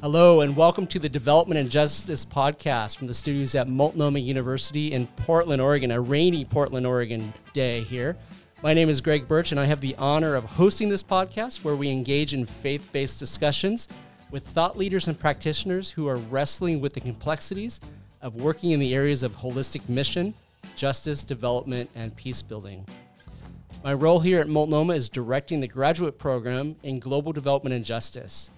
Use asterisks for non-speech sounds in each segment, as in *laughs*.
Hello, and welcome to the Development and Justice podcast from the studios at Multnomah University in Portland, Oregon, a rainy Portland, Oregon day here. My name is Greg Birch, and I have the honor of hosting this podcast where we engage in faith based discussions with thought leaders and practitioners who are wrestling with the complexities of working in the areas of holistic mission, justice, development, and peace building. My role here at Multnomah is directing the graduate program in global development and justice.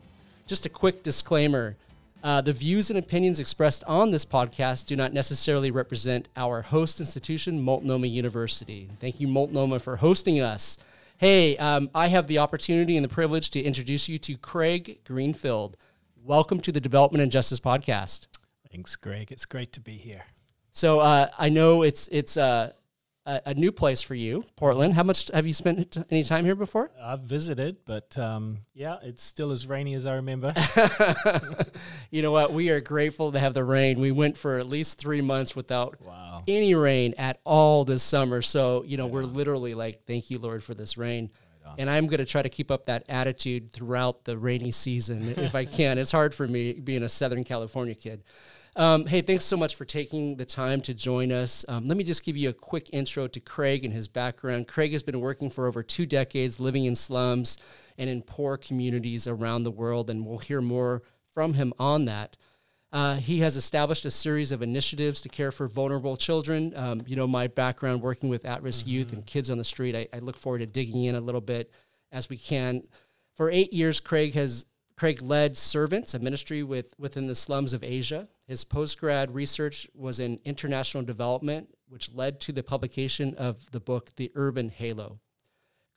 Just a quick disclaimer uh, the views and opinions expressed on this podcast do not necessarily represent our host institution, Multnomah University. Thank you, Multnomah, for hosting us. Hey, um, I have the opportunity and the privilege to introduce you to Craig Greenfield. Welcome to the Development and Justice Podcast. Thanks, Greg. It's great to be here. So uh, I know it's it's uh, a, a, new place for you, Portland. How much have you spent any time here before? I've visited, but um, yeah, it's still as rainy as I remember. *laughs* you know what? We are grateful to have the rain. We went for at least three months without wow. any rain at all this summer. So, you know, right we're on. literally like, thank you, Lord, for this rain. Right and I'm going to try to keep up that attitude throughout the rainy season if I can. It's hard for me being a Southern California kid. Um, hey, thanks so much for taking the time to join us. Um, let me just give you a quick intro to Craig and his background. Craig has been working for over two decades living in slums and in poor communities around the world, and we'll hear more from him on that. Uh, he has established a series of initiatives to care for vulnerable children. Um, you know, my background working with at risk mm-hmm. youth and kids on the street, I, I look forward to digging in a little bit as we can. For eight years, Craig has Craig led Servants, a ministry with, within the slums of Asia. His postgrad research was in international development, which led to the publication of the book The Urban Halo.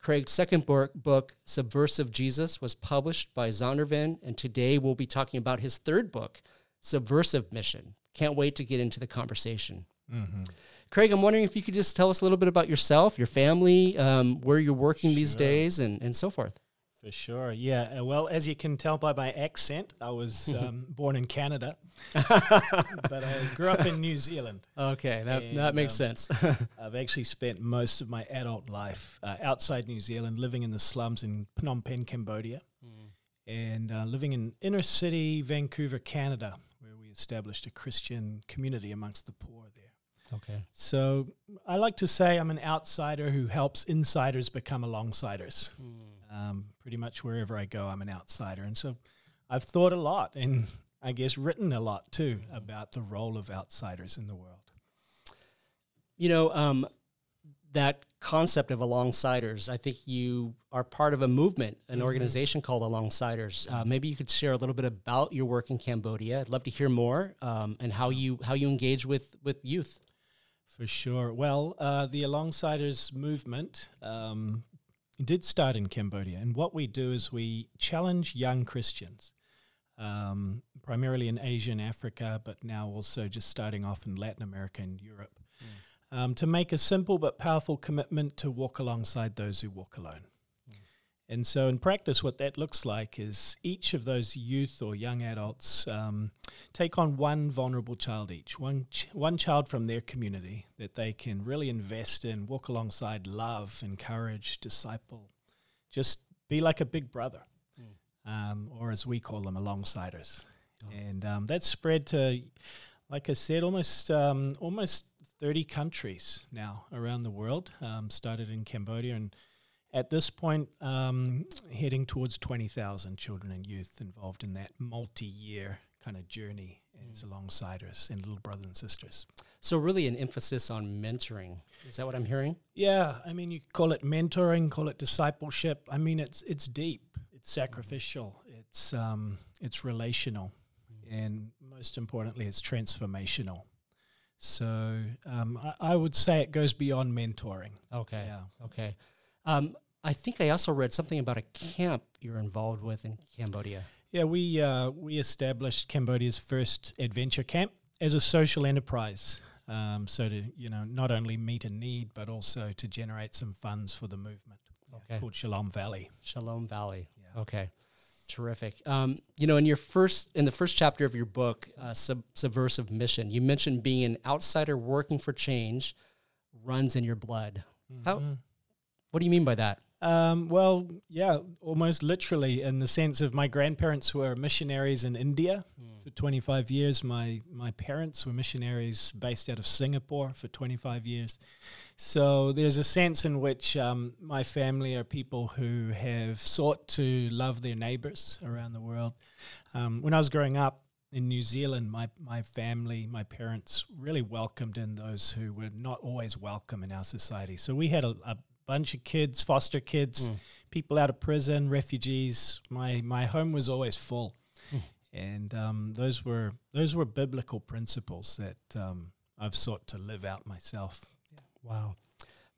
Craig's second book, Subversive Jesus, was published by Zondervan, and today we'll be talking about his third book, Subversive Mission. Can't wait to get into the conversation. Mm-hmm. Craig, I'm wondering if you could just tell us a little bit about yourself, your family, um, where you're working sure. these days, and, and so forth. For sure, yeah. Uh, well, as you can tell by my accent, I was *laughs* um, born in Canada, but I grew up in New Zealand. Okay, that, and, that makes um, sense. *laughs* I've actually spent most of my adult life uh, outside New Zealand, living in the slums in Phnom Penh, Cambodia, mm. and uh, living in inner city Vancouver, Canada, where we established a Christian community amongst the poor there. Okay. So I like to say I'm an outsider who helps insiders become alongsiders. Mm. Um, pretty much wherever I go, I'm an outsider. And so I've thought a lot and I guess written a lot too about the role of outsiders in the world. You know, um, that concept of alongsiders, I think you are part of a movement, an mm-hmm. organization called Alongsiders. Uh, maybe you could share a little bit about your work in Cambodia. I'd love to hear more um, and how you how you engage with with youth. For sure. Well, uh, the Alongsiders movement um, did start in Cambodia. And what we do is we challenge young Christians, um, primarily in Asia and Africa, but now also just starting off in Latin America and Europe, mm. um, to make a simple but powerful commitment to walk alongside those who walk alone. And so, in practice, what that looks like is each of those youth or young adults um, take on one vulnerable child each, one, ch- one child from their community that they can really invest in, walk alongside, love, encourage, disciple, just be like a big brother, mm. um, or as we call them, alongsiders. Oh. And um, that's spread to, like I said, almost um, almost 30 countries now around the world. Um, started in Cambodia and at this point, um, heading towards 20,000 children and youth involved in that multi year kind of journey mm. alongside us and little brothers and sisters. So, really, an emphasis on mentoring. Is that what I'm hearing? Yeah. I mean, you call it mentoring, call it discipleship. I mean, it's, it's deep, it's sacrificial, it's, um, it's relational, mm. and most importantly, it's transformational. So, um, I, I would say it goes beyond mentoring. Okay. Yeah. Okay. Um, I think I also read something about a camp you're involved with in Cambodia. Yeah, we uh, we established Cambodia's first adventure camp as a social enterprise. Um, so to you know not only meet a need but also to generate some funds for the movement. Okay. Called Shalom Valley. Shalom Valley. Yeah. Okay. Terrific. Um, you know, in your first, in the first chapter of your book, uh, Sub- Subversive Mission, you mentioned being an outsider working for change runs in your blood. Mm-hmm. How? What do you mean by that? Um, well, yeah, almost literally in the sense of my grandparents were missionaries in India mm. for 25 years. My my parents were missionaries based out of Singapore for 25 years. So there's a sense in which um, my family are people who have sought to love their neighbors around the world. Um, when I was growing up in New Zealand, my, my family, my parents really welcomed in those who were not always welcome in our society. So we had a, a bunch of kids, foster kids, mm. people out of prison, refugees. My my home was always full, mm. and um, those were those were biblical principles that um, I've sought to live out myself. Yeah. Wow,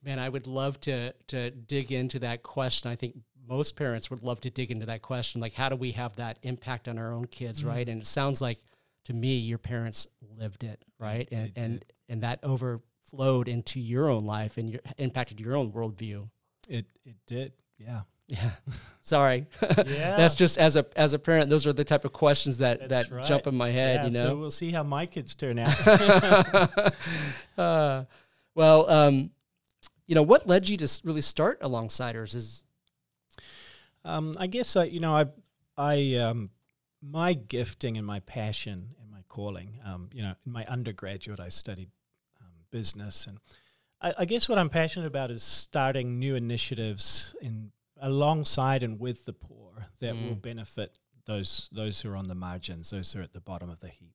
man, I would love to to dig into that question. I think most parents would love to dig into that question, like how do we have that impact on our own kids, mm. right? And it sounds like to me your parents lived it, right? And and and that over flowed into your own life and your, impacted your own worldview. It it did, yeah. Yeah. *laughs* Sorry. *laughs* yeah. That's just as a as a parent, those are the type of questions that That's that right. jump in my head. Yeah, you know. So we'll see how my kids turn out. *laughs* uh, well, um, you know, what led you to really start Alongsiders? Is um, I guess uh, you know I I um, my gifting and my passion and my calling. Um, you know, in my undergraduate, I studied business. And I, I guess what I'm passionate about is starting new initiatives in alongside and with the poor that mm. will benefit those those who are on the margins, those who are at the bottom of the heap.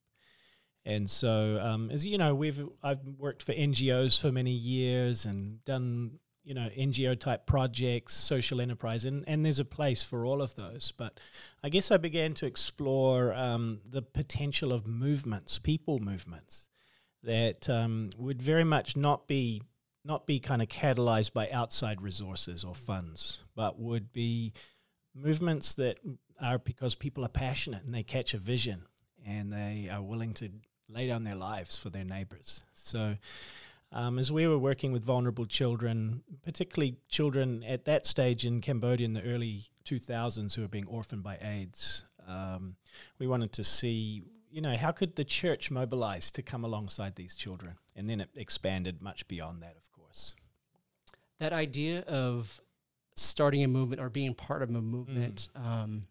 And so, um, as you know, we've I've worked for NGOs for many years and done you know NGO type projects, social enterprise, and, and there's a place for all of those. But I guess I began to explore um, the potential of movements, people movements, that um, would very much not be not be kind of catalyzed by outside resources or funds, but would be movements that are because people are passionate and they catch a vision and they are willing to lay down their lives for their neighbors. So, um, as we were working with vulnerable children, particularly children at that stage in Cambodia in the early 2000s who were being orphaned by AIDS, um, we wanted to see you know, how could the church mobilize to come alongside these children? And then it expanded much beyond that, of course. That idea of starting a movement or being part of a movement, mm. um,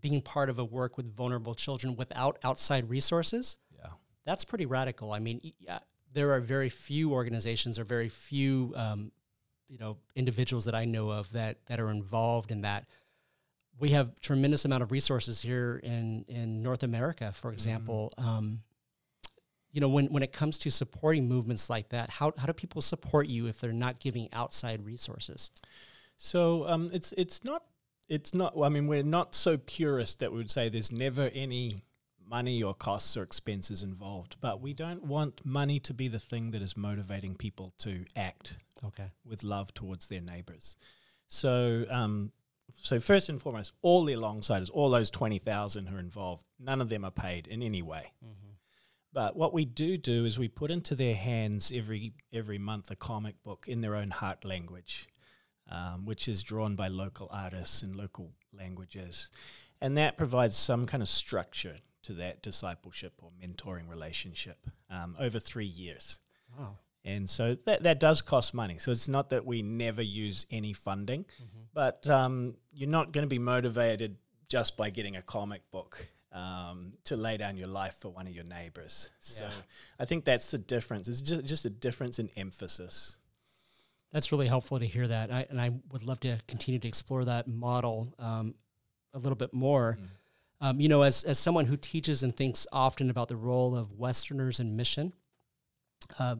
being part of a work with vulnerable children without outside resources, yeah, that's pretty radical. I mean, yeah, there are very few organizations or very few, um, you know, individuals that I know of that that are involved in that we have tremendous amount of resources here in in North America, for example. Mm-hmm. Um, you know, when when it comes to supporting movements like that, how how do people support you if they're not giving outside resources? So um, it's it's not it's not. Well, I mean, we're not so purist that we would say there's never any money or costs or expenses involved, but we don't want money to be the thing that is motivating people to act okay. with love towards their neighbors. So um, so first and foremost, all the alongsiders, all those twenty thousand who are involved, none of them are paid in any way. Mm-hmm. But what we do do is we put into their hands every every month a comic book in their own heart language, um, which is drawn by local artists in local languages, and that provides some kind of structure to that discipleship or mentoring relationship um, over three years. Wow. And so that, that does cost money. So it's not that we never use any funding, mm-hmm. But um, you're not going to be motivated just by getting a comic book um, to lay down your life for one of your neighbors. So yeah. I think that's the difference. It's just, just a difference in emphasis. That's really helpful to hear that. I, and I would love to continue to explore that model um, a little bit more. Mm. Um, you know, as, as someone who teaches and thinks often about the role of Westerners in mission, uh,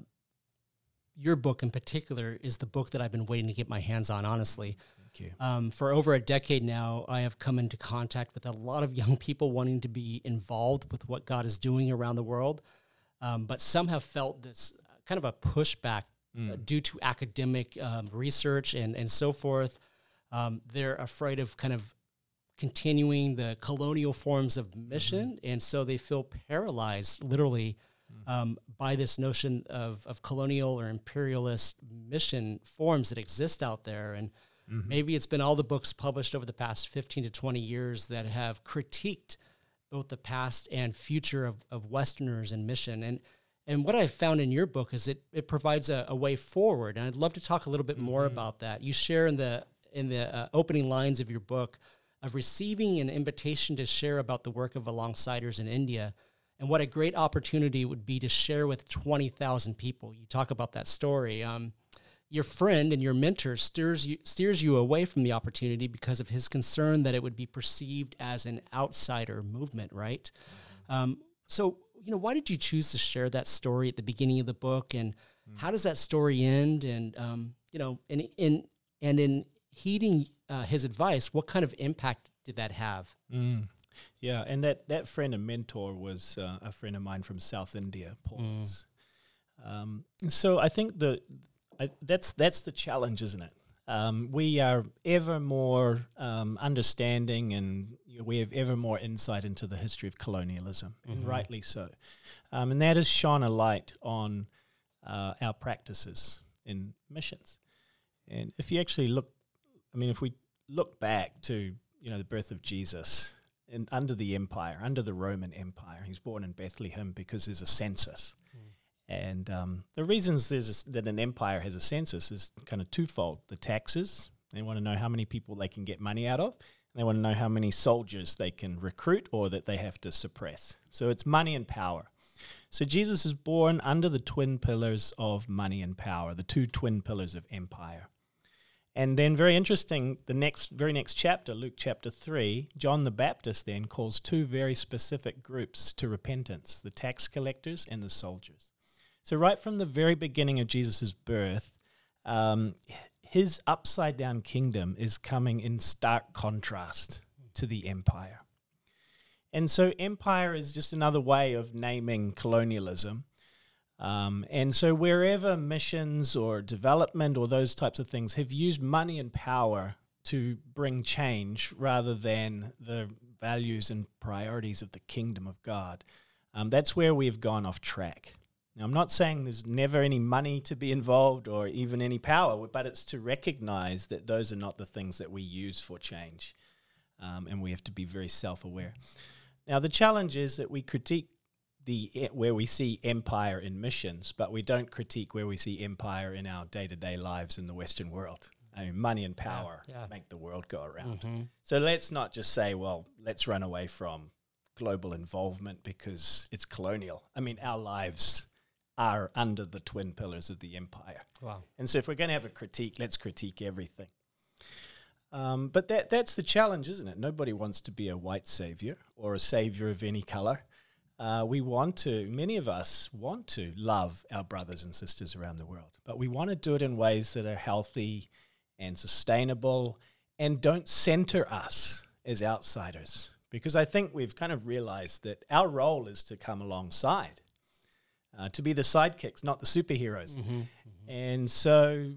your book in particular is the book that I've been waiting to get my hands on, honestly. Um, for over a decade now, I have come into contact with a lot of young people wanting to be involved with what God is doing around the world. Um, but some have felt this kind of a pushback mm. uh, due to academic um, research and, and so forth. Um, they're afraid of kind of continuing the colonial forms of mission. Mm-hmm. And so they feel paralyzed, literally, um, by this notion of, of colonial or imperialist mission forms that exist out there. And mm-hmm. maybe it's been all the books published over the past 15 to 20 years that have critiqued both the past and future of, of Westerners and mission. And, And what I found in your book is it it provides a, a way forward, and I'd love to talk a little bit mm-hmm. more about that. You share in the in the uh, opening lines of your book of receiving an invitation to share about the work of Alongsiders in India, and what a great opportunity it would be to share with twenty thousand people. You talk about that story. Um, your friend and your mentor steers you, steers you away from the opportunity because of his concern that it would be perceived as an outsider movement, right? Mm-hmm. Um, so you know, why did you choose to share that story at the beginning of the book, and mm. how does that story end? And um, you know, in in and in heeding uh, his advice, what kind of impact did that have? Mm. Yeah, and that that friend and mentor was uh, a friend of mine from South India, Paul. Mm. Um, so I think the I, that's that's the challenge, isn't it? Um, we are ever more um, understanding and we have ever more insight into the history of colonialism, mm-hmm. and rightly so. Um, and that has shone a light on uh, our practices in missions. And if you actually look, I mean, if we look back to you know the birth of Jesus in, under the empire, under the Roman Empire, he's born in Bethlehem because there's a census. And um, the reasons there's a, that an empire has a census is kind of twofold: the taxes. They want to know how many people they can get money out of. And they want to know how many soldiers they can recruit or that they have to suppress. So it's money and power. So Jesus is born under the twin pillars of money and power, the two twin pillars of empire. And then, very interesting, the next, very next chapter, Luke chapter 3, John the Baptist then calls two very specific groups to repentance the tax collectors and the soldiers. So, right from the very beginning of Jesus' birth, um, his upside down kingdom is coming in stark contrast to the empire. And so, empire is just another way of naming colonialism. Um, and so, wherever missions or development or those types of things have used money and power to bring change rather than the values and priorities of the kingdom of God, um, that's where we've gone off track. Now, I'm not saying there's never any money to be involved or even any power, but it's to recognize that those are not the things that we use for change. Um, and we have to be very self aware. Now, the challenge is that we critique the where we see empire in missions, but we don't critique where we see empire in our day to day lives in the Western world. I mean, money and power yeah, yeah. make the world go around. Mm-hmm. So let's not just say, well, let's run away from global involvement because it's colonial. I mean, our lives are under the twin pillars of the empire. Wow. And so if we're going to have a critique, let's critique everything. Um, but that that's the challenge, isn't it? Nobody wants to be a white savior or a savior of any color. Uh, we want to, many of us want to love our brothers and sisters around the world, but we want to do it in ways that are healthy and sustainable and don't center us as outsiders. Because I think we've kind of realized that our role is to come alongside uh, to be the sidekicks, not the superheroes. Mm-hmm, mm-hmm. And so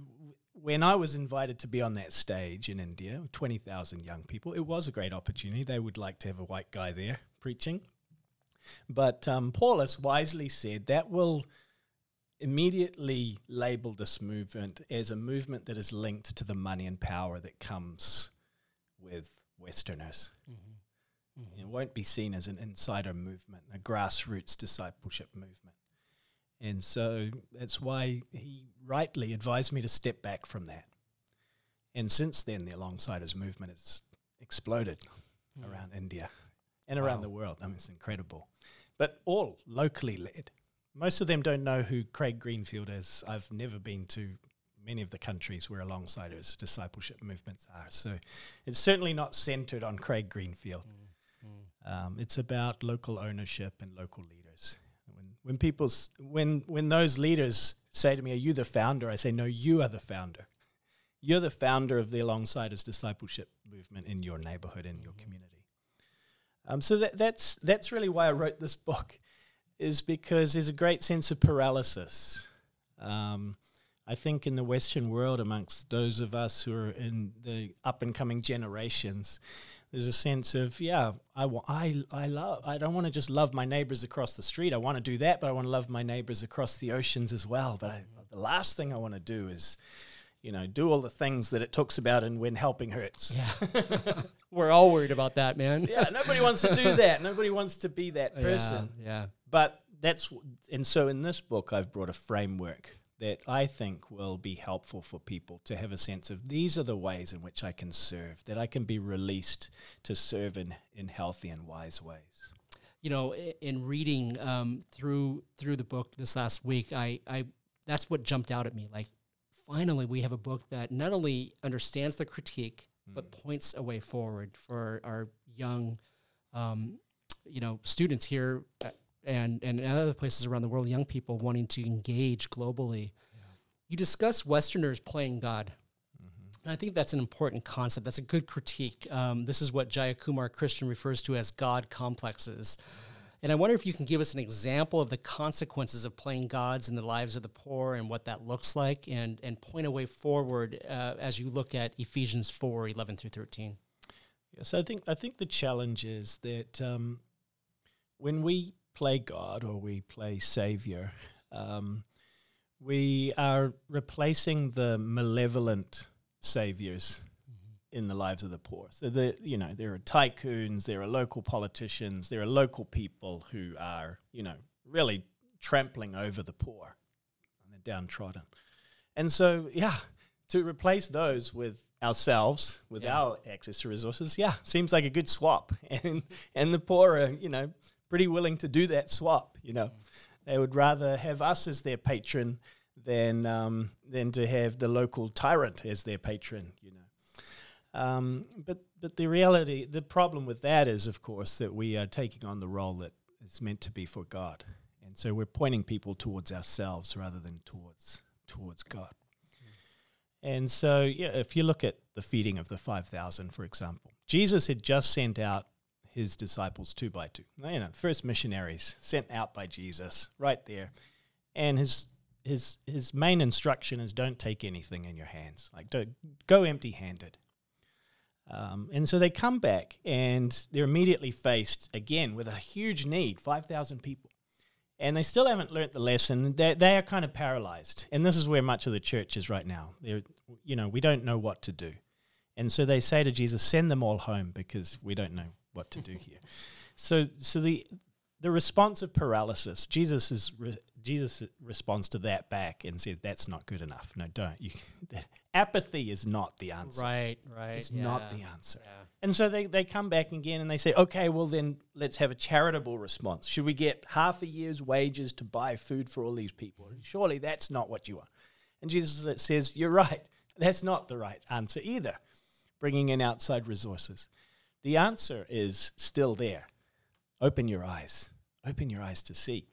when I was invited to be on that stage in India, 20,000 young people, it was a great opportunity. They would like to have a white guy there preaching. But um, Paulus wisely said that will immediately label this movement as a movement that is linked to the money and power that comes with Westerners. Mm-hmm. Mm-hmm. It won't be seen as an insider movement, a grassroots discipleship movement. And so that's why he rightly advised me to step back from that. And since then, the Alongsiders movement has exploded mm. around India and wow. around the world. I mean, it's incredible. But all locally led. Most of them don't know who Craig Greenfield is. I've never been to many of the countries where Alongsiders discipleship movements are. So it's certainly not centered on Craig Greenfield. Mm. Mm. Um, it's about local ownership and local leaders when when people when when those leaders say to me, "Are you the founder?" I say, "No, you are the founder. You're the founder of the Alongsiders discipleship movement in your neighborhood in your community." Um, so that, that's that's really why I wrote this book, is because there's a great sense of paralysis. Um, I think in the Western world, amongst those of us who are in the up and coming generations, there's a sense of yeah I, I, I love i don't want to just love my neighbors across the street i want to do that but i want to love my neighbors across the oceans as well but I, the last thing i want to do is you know do all the things that it talks about in when helping hurts yeah *laughs* we're all worried about that man yeah nobody wants to do that nobody wants to be that person yeah, yeah. but that's and so in this book I've brought a framework that I think will be helpful for people to have a sense of these are the ways in which I can serve, that I can be released to serve in, in healthy and wise ways. You know, in reading um, through through the book this last week, I, I that's what jumped out at me. Like, finally, we have a book that not only understands the critique mm. but points a way forward for our young, um, you know, students here and and other places around the world, young people wanting to engage globally. Yeah. You discuss Westerners playing God. Mm-hmm. I think that's an important concept. That's a good critique. Um, this is what Jayakumar Christian refers to as God complexes. And I wonder if you can give us an example of the consequences of playing gods in the lives of the poor and what that looks like, and, and point a way forward uh, as you look at Ephesians 4 11 through 13. Yes, I think, I think the challenge is that um, when we play God or we play Savior, um, we are replacing the malevolent saviors. In the lives of the poor. So the you know there are tycoons, there are local politicians, there are local people who are you know really trampling over the poor and the downtrodden. And so yeah, to replace those with ourselves with yeah. our access to resources, yeah, seems like a good swap. *laughs* And and the poor are you know pretty willing to do that swap. You know, they would rather have us as their patron than um, than to have the local tyrant as their patron. You know, um, but but the reality, the problem with that is, of course, that we are taking on the role that is meant to be for God, and so we're pointing people towards ourselves rather than towards towards God. And so, yeah, if you look at the feeding of the 5,000, for example, Jesus had just sent out his disciples two by two. You know, first missionaries sent out by Jesus right there. And his his his main instruction is don't take anything in your hands. Like don't go empty handed. Um, and so they come back and they're immediately faced again with a huge need 5,000 people. And they still haven't learnt the lesson. They, they are kind of paralyzed. And this is where much of the church is right now. They're, you know, we don't know what to do. And so they say to Jesus, send them all home because we don't know what to do here. *laughs* So, so the the response of paralysis, Jesus is re, Jesus responds to that back and says, "That's not good enough. No, don't. You, *laughs* apathy is not the answer. Right, right. It's yeah. not the answer." Yeah. And so they, they come back again and they say, okay, well, then let's have a charitable response. Should we get half a year's wages to buy food for all these people? Surely that's not what you want. And Jesus says, you're right. That's not the right answer either, bringing in outside resources. The answer is still there. Open your eyes. Open your eyes to see.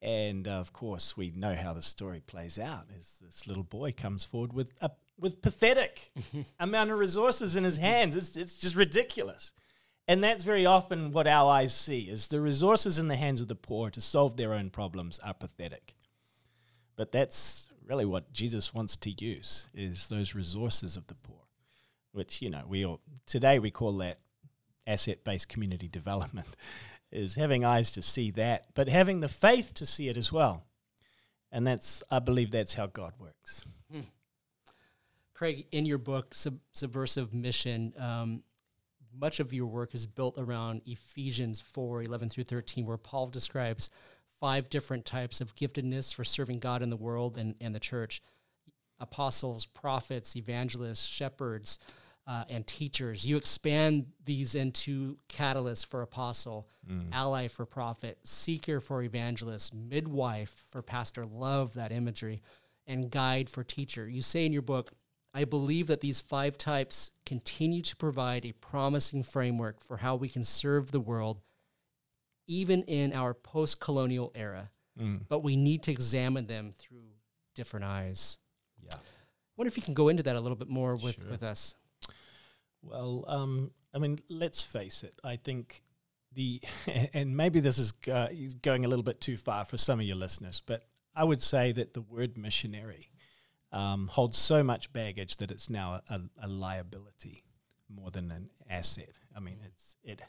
And uh, of course, we know how the story plays out as this little boy comes forward with a with pathetic *laughs* amount of resources in his hands. It's, it's just ridiculous. And that's very often what our eyes see is the resources in the hands of the poor to solve their own problems are pathetic. But that's really what Jesus wants to use is those resources of the poor, which, you know, we all, today we call that asset based community development is having eyes to see that, but having the faith to see it as well. And that's, I believe that's how God works. Hmm. Craig, in your book, Sub- Subversive Mission, um, much of your work is built around Ephesians 4 11 through 13, where Paul describes five different types of giftedness for serving God in the world and, and the church apostles, prophets, evangelists, shepherds uh, and teachers. You expand these into catalyst for apostle, mm. ally for prophet, seeker for evangelist, midwife for pastor. Love that imagery, and guide for teacher. You say in your book, I believe that these five types continue to provide a promising framework for how we can serve the world, even in our post colonial era. Mm. But we need to examine them through different eyes. Yeah. I wonder if you can go into that a little bit more with, sure. with us. Well, um, I mean, let's face it. I think the, *laughs* and maybe this is uh, going a little bit too far for some of your listeners, but I would say that the word missionary um, holds so much baggage that it's now a, a, liability more than an asset. I mean, it's it,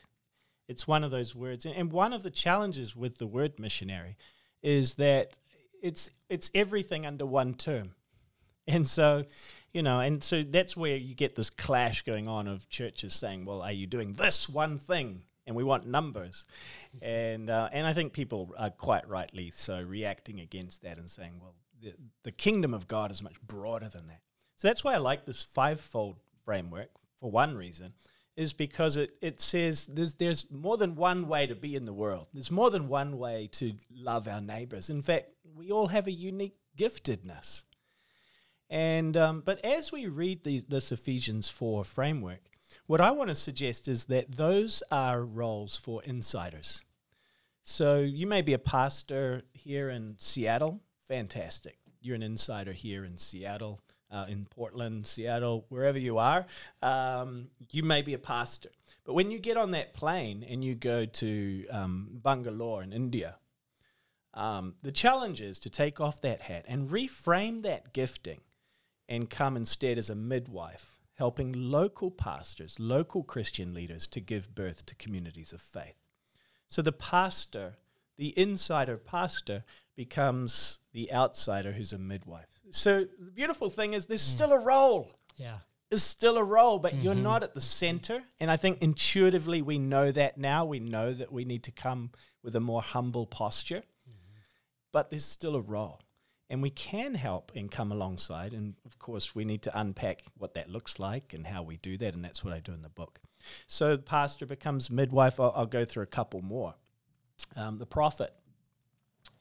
it's one of those words, and one of the challenges with the word missionary is that it's it's everything under one term, and so you know, and so that's where you get this clash going on of churches saying, well, are you doing this one thing? and we want numbers. And, uh, and I think people are quite rightly so reacting against that and saying, well, the, the kingdom of God is much broader than that. So that's why I like this fivefold framework for one reason is because it, it says there's, there's more than one way to be in the world. There's more than one way to love our neighbors. In fact, we all have a unique giftedness. And um, but as we read this Ephesians 4 framework, what I want to suggest is that those are roles for insiders. So you may be a pastor here in Seattle, fantastic. You're an insider here in Seattle uh, in Portland, Seattle, wherever you are, um, you may be a pastor. But when you get on that plane and you go to um, Bangalore in India, um, the challenge is to take off that hat and reframe that gifting and come instead as a midwife, helping local pastors, local Christian leaders to give birth to communities of faith. So the pastor, the insider pastor, becomes the outsider who's a midwife. So the beautiful thing is there's mm. still a role. Yeah. There's still a role, but mm-hmm. you're not at the center. And I think intuitively we know that now. We know that we need to come with a more humble posture. Mm-hmm. But there's still a role. And we can help and come alongside. And of course, we need to unpack what that looks like and how we do that. And that's what I do in the book. So, pastor becomes midwife. I'll, I'll go through a couple more. Um, the prophet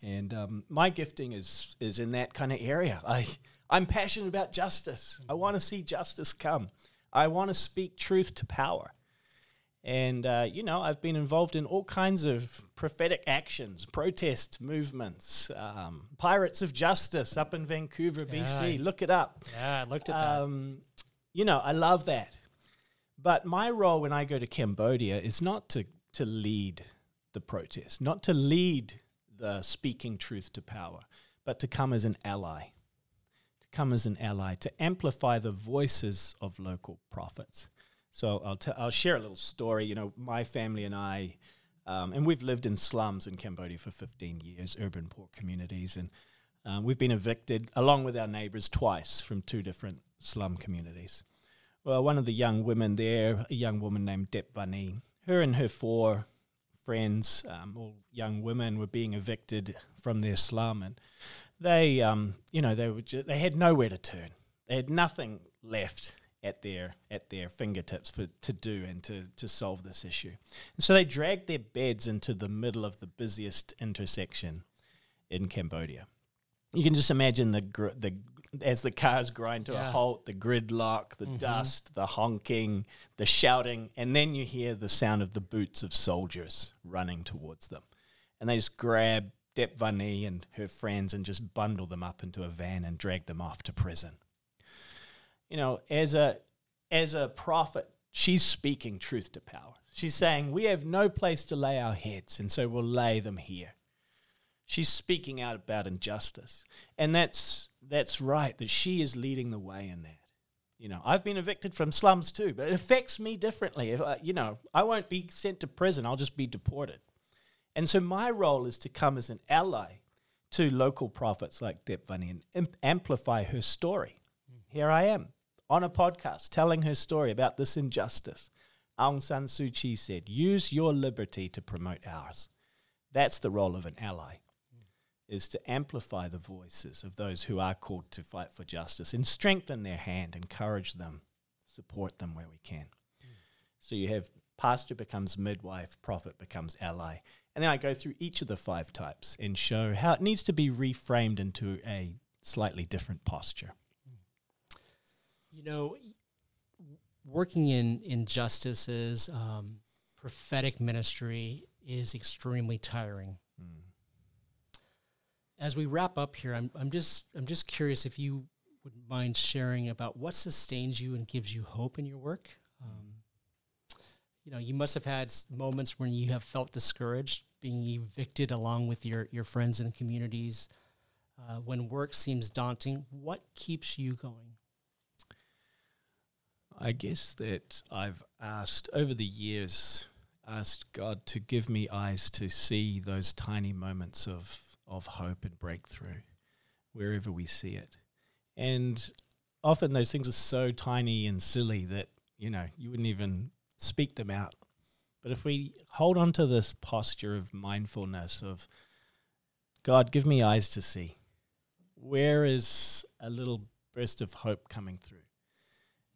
and um, my gifting is is in that kind of area. I I'm passionate about justice. I want to see justice come. I want to speak truth to power. And, uh, you know, I've been involved in all kinds of prophetic actions, protest movements, um, Pirates of Justice up in Vancouver, yeah. BC. Look it up. Yeah, I looked at um, that. You know, I love that. But my role when I go to Cambodia is not to, to lead the protest, not to lead the speaking truth to power, but to come as an ally, to come as an ally, to amplify the voices of local prophets. So I'll, t- I'll share a little story. You know, my family and I, um, and we've lived in slums in Cambodia for 15 years, urban poor communities, and um, we've been evicted along with our neighbors twice from two different slum communities. Well, one of the young women there, a young woman named Tep Vanny, her and her four friends, um, all young women, were being evicted from their slum, and they, um, you know, they were just, they had nowhere to turn. They had nothing left at their at their fingertips for to do and to to solve this issue. And so they dragged their beds into the middle of the busiest intersection in Cambodia. You can just imagine the gr- the as the cars grind to yeah. a halt, the gridlock, the mm-hmm. dust, the honking, the shouting, and then you hear the sound of the boots of soldiers running towards them. And they just grab Tep and her friends and just bundle them up into a van and drag them off to prison. You know, as a as a prophet, she's speaking truth to power. She's saying, We have no place to lay our heads, and so we'll lay them here. She's speaking out about injustice. And that's that's right that she is leading the way in that. You know, I've been evicted from slums too, but it affects me differently. If I, you know, I won't be sent to prison, I'll just be deported. And so my role is to come as an ally to local prophets like Tep Vanny and amplify her story. Here I am on a podcast telling her story about this injustice. Aung San Suu Kyi said, use your liberty to promote ours. That's the role of an ally is to amplify the voices of those who are called to fight for justice and strengthen their hand, encourage them, support them where we can. So you have pastor becomes midwife, prophet becomes ally. And then I go through each of the five types and show how it needs to be reframed into a slightly different posture. You know, working in, in justices, um, prophetic ministry is extremely tiring. Mm as we wrap up here, I'm, I'm just I'm just curious if you would mind sharing about what sustains you and gives you hope in your work. Um, you know, you must have had moments when you have felt discouraged, being evicted along with your your friends and communities. Uh, when work seems daunting, what keeps you going? I guess that I've asked over the years, asked God to give me eyes to see those tiny moments of of hope and breakthrough wherever we see it. And often those things are so tiny and silly that, you know, you wouldn't even speak them out. But if we hold on to this posture of mindfulness of God, give me eyes to see. Where is a little burst of hope coming through?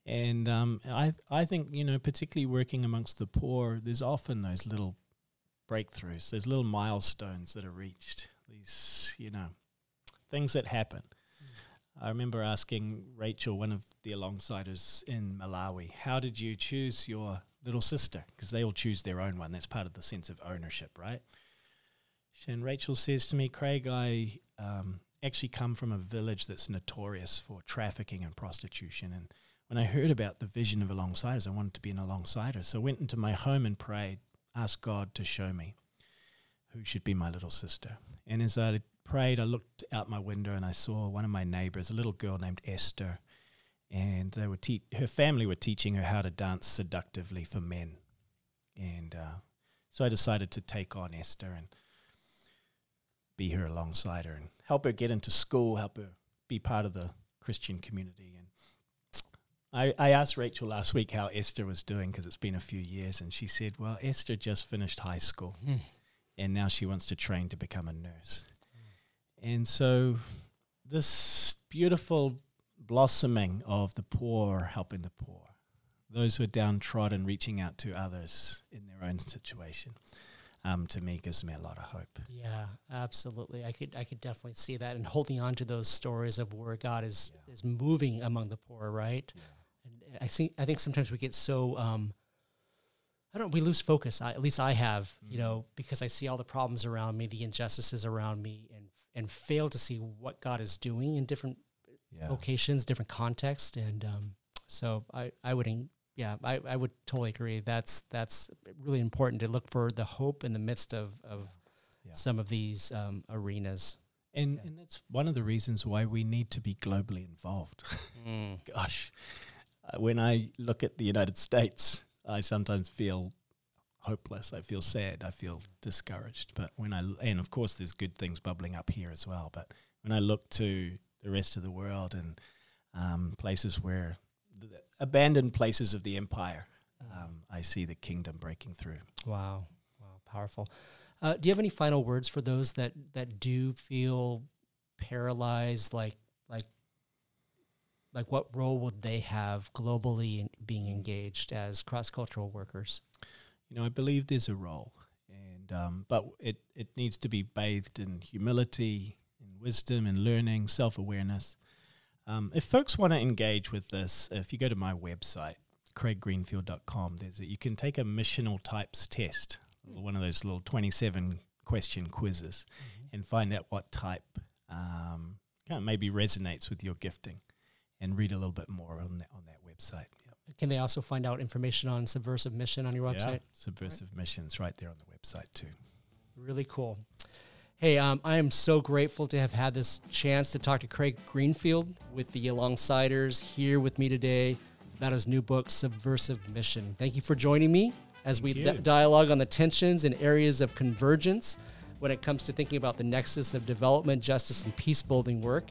And um, I, I think, you know, particularly working amongst the poor, there's often those little breakthroughs, those little milestones that are reached, these, you know, things that happen. Mm. I remember asking Rachel, one of the alongsiders in Malawi, how did you choose your little sister? Because they all choose their own one. That's part of the sense of ownership, right? And Rachel says to me, Craig, I um, actually come from a village that's notorious for trafficking and prostitution. And when I heard about the vision of Alongsiders, I wanted to be an Alongsider. So I went into my home and prayed, asked God to show me who should be my little sister. And as I prayed, I looked out my window and I saw one of my neighbors, a little girl named Esther, and they were te- her family were teaching her how to dance seductively for men. And uh, so I decided to take on Esther and be her alongside her and help her get into school, help her be part of the Christian community. And I, I asked Rachel last week how Esther was doing because it's been a few years, and she said, Well, Esther just finished high school mm. and now she wants to train to become a nurse. Mm. And so, this beautiful blossoming of the poor helping the poor, those who are downtrodden reaching out to others in their own situation um, to me gives me a lot of hope. Yeah, absolutely. I could I could definitely see that and holding on to those stories of where God is yeah. is moving among the poor, right? Yeah. I think I think sometimes we get so um, I don't we lose focus. I, at least I have, mm-hmm. you know, because I see all the problems around me, the injustices around me, and and fail to see what God is doing in different yeah. locations, different contexts, and um, so I I would yeah, I, I would totally agree. That's that's really important to look for the hope in the midst of, of yeah. some of these um, arenas. And yeah. and that's one of the reasons why we need to be globally involved. Mm. *laughs* Gosh, when I look at the United States, I sometimes feel hopeless. I feel sad. I feel discouraged. But when I and of course there's good things bubbling up here as well. But when I look to the rest of the world and um, places where abandoned places of the empire, um, I see the kingdom breaking through. Wow, wow, powerful. Uh, do you have any final words for those that that do feel paralyzed? Like like like what role would they have globally in being engaged as cross cultural workers? You know, I believe there's a role, and um, but it it needs to be bathed in humility, in wisdom, and learning, self awareness. Um, if folks want to engage with this, if you go to my website, craiggreenfield.com, there's a, you can take a missional types test, mm. one of those little 27 question quizzes, mm-hmm. and find out what type um, kind of maybe resonates with your gifting, and read a little bit more on that on that website. Can they also find out information on Subversive Mission on your website? Yeah, Subversive right. Missions right there on the website too. Really cool. Hey, um, I am so grateful to have had this chance to talk to Craig Greenfield with the Alongsiders here with me today about his new book, Subversive Mission. Thank you for joining me as Thank we d- dialogue on the tensions and areas of convergence when it comes to thinking about the nexus of development, justice, and peace building work.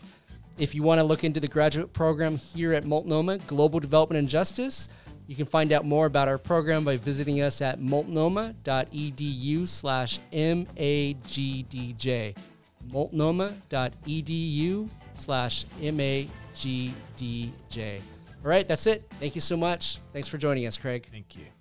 If you want to look into the graduate program here at Multnomah, Global Development and Justice, you can find out more about our program by visiting us at multnomah.edu slash MAGDJ. multnomah.edu slash MAGDJ. All right, that's it. Thank you so much. Thanks for joining us, Craig. Thank you.